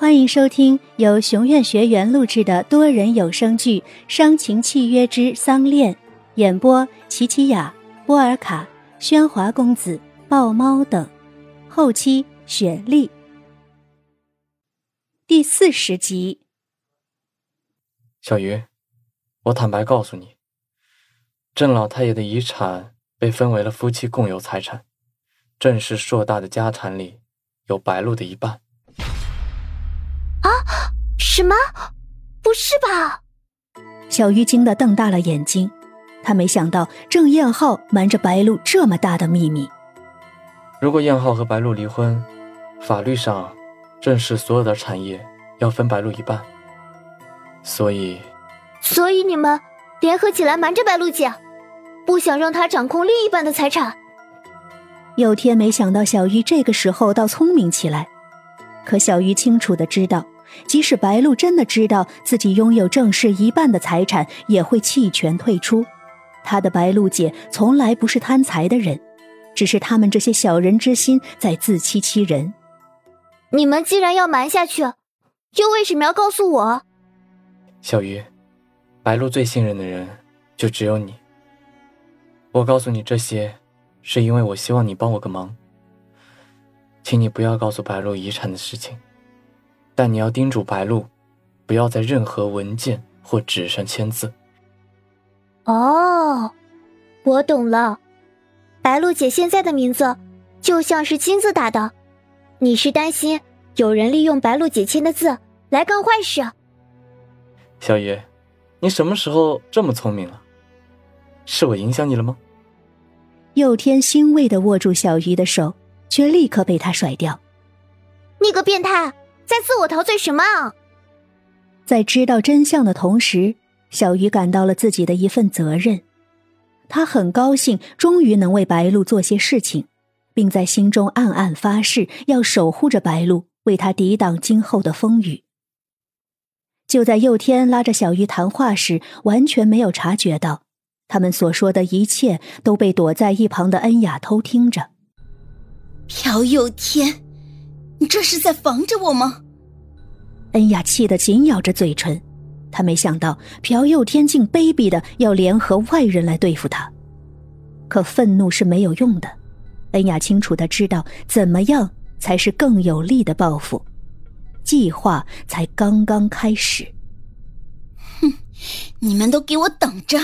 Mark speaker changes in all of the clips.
Speaker 1: 欢迎收听由熊院学员录制的多人有声剧《伤情契约之丧恋》，演播：琪琪雅、波尔卡、喧哗公子、豹猫等，后期雪莉。第四十集。
Speaker 2: 小鱼，我坦白告诉你，郑老太爷的遗产被分为了夫妻共有财产，郑氏硕大的家产里有白露的一半。
Speaker 3: 啊！什么？不是吧？
Speaker 1: 小玉惊得瞪大了眼睛，她没想到郑燕浩瞒着白露这么大的秘密。
Speaker 2: 如果燕浩和白露离婚，法律上郑氏所有的产业要分白露一半。所以，
Speaker 3: 所以你们联合起来瞒着白露姐，不想让她掌控另一半的财产。
Speaker 1: 有天没想到小玉这个时候倒聪明起来。可小玉清楚的知道，即使白露真的知道自己拥有郑氏一半的财产，也会弃权退出。她的白露姐从来不是贪财的人，只是他们这些小人之心在自欺欺人。
Speaker 3: 你们既然要瞒下去，又为什么要告诉我？
Speaker 2: 小鱼，白露最信任的人就只有你。我告诉你这些，是因为我希望你帮我个忙。请你不要告诉白露遗产的事情，但你要叮嘱白露，不要在任何文件或纸上签字。
Speaker 3: 哦，我懂了。白露姐现在的名字就像是金字打的，你是担心有人利用白露姐签的字来干坏事？
Speaker 2: 小鱼，你什么时候这么聪明了？是我影响你了吗？
Speaker 1: 佑天欣慰的握住小鱼的手。却立刻被他甩掉。
Speaker 3: 你个变态，在自我陶醉什么啊？
Speaker 1: 在知道真相的同时，小鱼感到了自己的一份责任。他很高兴，终于能为白露做些事情，并在心中暗暗发誓要守护着白露，为他抵挡今后的风雨。就在佑天拉着小鱼谈话时，完全没有察觉到，他们所说的一切都被躲在一旁的恩雅偷听着。
Speaker 4: 朴佑天，你这是在防着我吗？
Speaker 1: 恩雅气得紧咬着嘴唇，她没想到朴佑天竟卑鄙的要联合外人来对付她。可愤怒是没有用的，恩雅清楚的知道怎么样才是更有力的报复。计划才刚刚开始。
Speaker 4: 哼，你们都给我等着！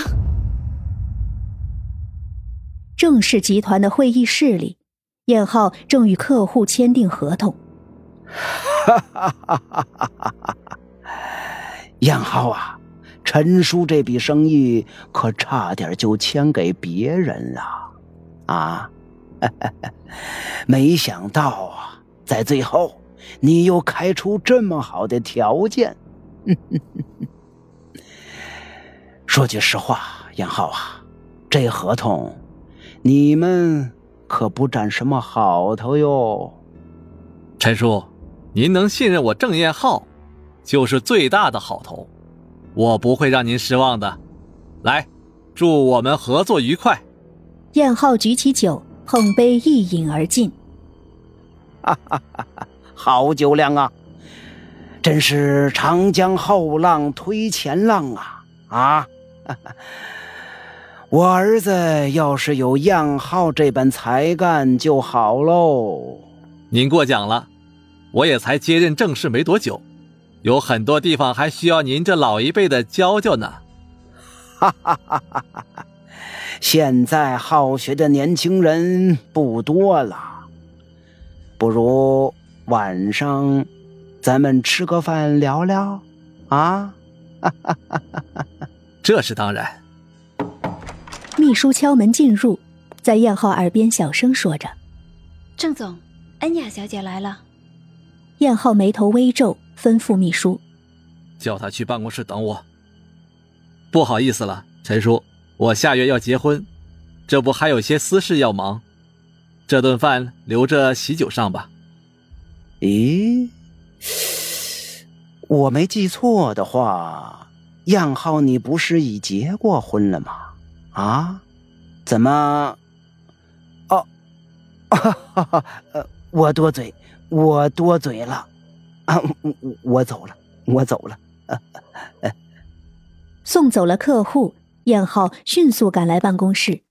Speaker 1: 郑氏集团的会议室里。燕浩正与客户签订合同。
Speaker 5: 哈哈哈哈哈哈！燕浩啊，陈叔这笔生意可差点就签给别人了，啊！没想到啊，在最后你又开出这么好的条件。说句实话，燕浩啊，这合同你们。可不占什么好头哟，
Speaker 6: 陈叔，您能信任我郑燕浩，就是最大的好头，我不会让您失望的。来，祝我们合作愉快。
Speaker 1: 燕浩举起酒，碰杯一饮而尽。
Speaker 5: 哈哈哈哈好酒量啊！真是长江后浪推前浪啊！啊！哈 哈我儿子要是有样浩这般才干就好喽。
Speaker 6: 您过奖了，我也才接任正事没多久，有很多地方还需要您这老一辈的教教呢。
Speaker 5: 哈哈哈哈哈！现在好学的年轻人不多了，不如晚上咱们吃个饭聊聊啊？哈哈哈哈哈！
Speaker 6: 这是当然。
Speaker 1: 秘书敲门进入，在燕浩耳边小声说着：“
Speaker 7: 郑总，恩雅小姐来了。”
Speaker 1: 燕浩眉头微皱，吩咐秘书：“
Speaker 6: 叫他去办公室等我。”不好意思了，陈叔，我下月要结婚，这不还有些私事要忙，这顿饭留着喜酒上吧。
Speaker 5: 咦，我没记错的话，燕浩，你不是已结过婚了吗？啊，怎么？哦，哈哈哈！呃，我多嘴，我多嘴了。啊，我我走了，我走了。
Speaker 1: 送走了客户，燕浩迅速赶来办公室，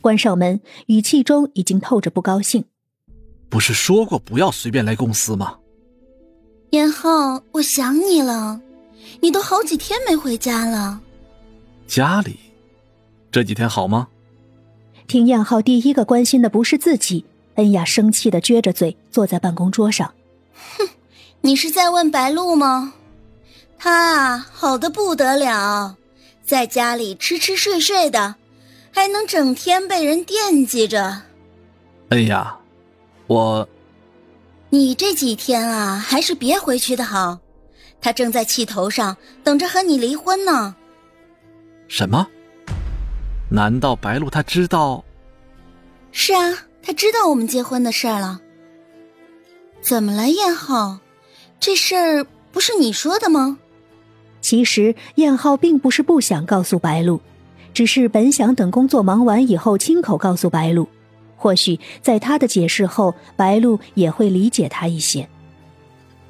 Speaker 1: 关上门，语气中已经透着不高兴。
Speaker 6: 不是说过不要随便来公司吗？
Speaker 4: 燕浩，我想你了，你都好几天没回家了。
Speaker 6: 家里这几天好吗？
Speaker 1: 听燕浩第一个关心的不是自己，恩雅生气的撅着嘴坐在办公桌上。
Speaker 4: 哼，你是在问白露吗？她啊，好的不得了，在家里吃吃睡睡的，还能整天被人惦记着。
Speaker 6: 恩雅，我，
Speaker 4: 你这几天啊，还是别回去的好。他正在气头上，等着和你离婚呢。
Speaker 6: 什么？难道白露她知道？
Speaker 4: 是啊，他知道我们结婚的事儿了。怎么了，燕浩？这事儿不是你说的吗？
Speaker 1: 其实燕浩并不是不想告诉白露，只是本想等工作忙完以后亲口告诉白露，或许在他的解释后，白露也会理解他一些。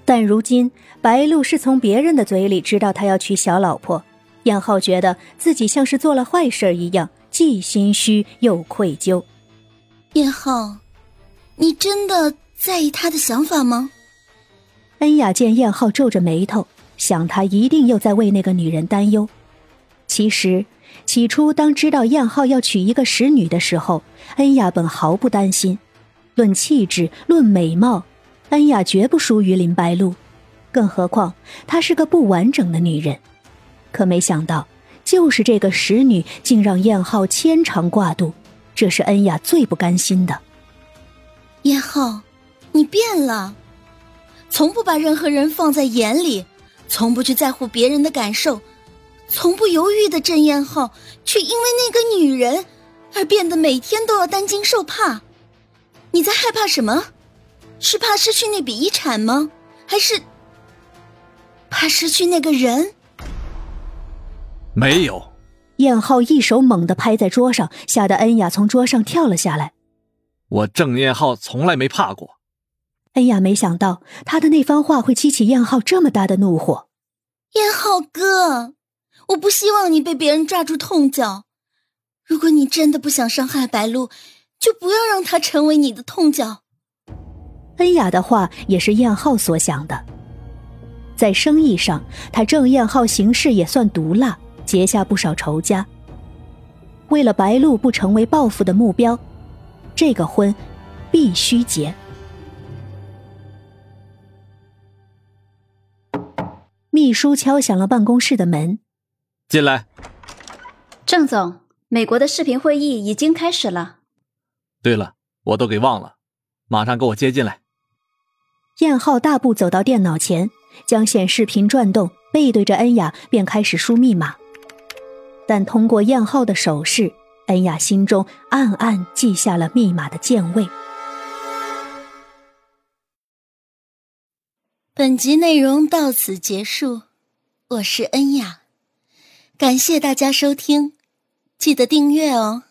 Speaker 1: 但如今白露是从别人的嘴里知道他要娶小老婆。燕浩觉得自己像是做了坏事一样，既心虚又愧疚。
Speaker 4: 燕浩，你真的在意他的想法吗？
Speaker 1: 恩雅见燕浩皱着眉头，想他一定又在为那个女人担忧。其实，起初当知道燕浩要娶一个使女的时候，恩雅本毫不担心。论气质，论美貌，恩雅绝不输于林白露。更何况，她是个不完整的女人。可没想到，就是这个使女，竟让燕浩牵肠挂肚，这是恩雅最不甘心的。
Speaker 4: 燕浩，你变了，从不把任何人放在眼里，从不去在乎别人的感受，从不犹豫的郑燕浩，却因为那个女人而变得每天都要担惊受怕。你在害怕什么？是怕失去那笔遗产吗？还是怕失去那个人？
Speaker 6: 没有，
Speaker 1: 燕浩一手猛地拍在桌上，吓得恩雅从桌上跳了下来。
Speaker 6: 我郑燕浩从来没怕过。
Speaker 1: 恩雅没想到他的那番话会激起燕浩这么大的怒火。
Speaker 4: 燕浩哥，我不希望你被别人抓住痛脚。如果你真的不想伤害白露，就不要让她成为你的痛脚。
Speaker 1: 恩雅的话也是燕浩所想的。在生意上，他郑燕浩行事也算毒辣。结下不少仇家。为了白露不成为报复的目标，这个婚必须结。秘书敲响了办公室的门，
Speaker 6: 进来。
Speaker 7: 郑总，美国的视频会议已经开始了。
Speaker 6: 对了，我都给忘了，马上给我接进来。
Speaker 1: 燕浩大步走到电脑前，将显示屏转动，背对着恩雅，便开始输密码。但通过燕浩的手势，恩雅心中暗暗记下了密码的键位。
Speaker 4: 本集内容到此结束，我是恩雅，感谢大家收听，记得订阅哦。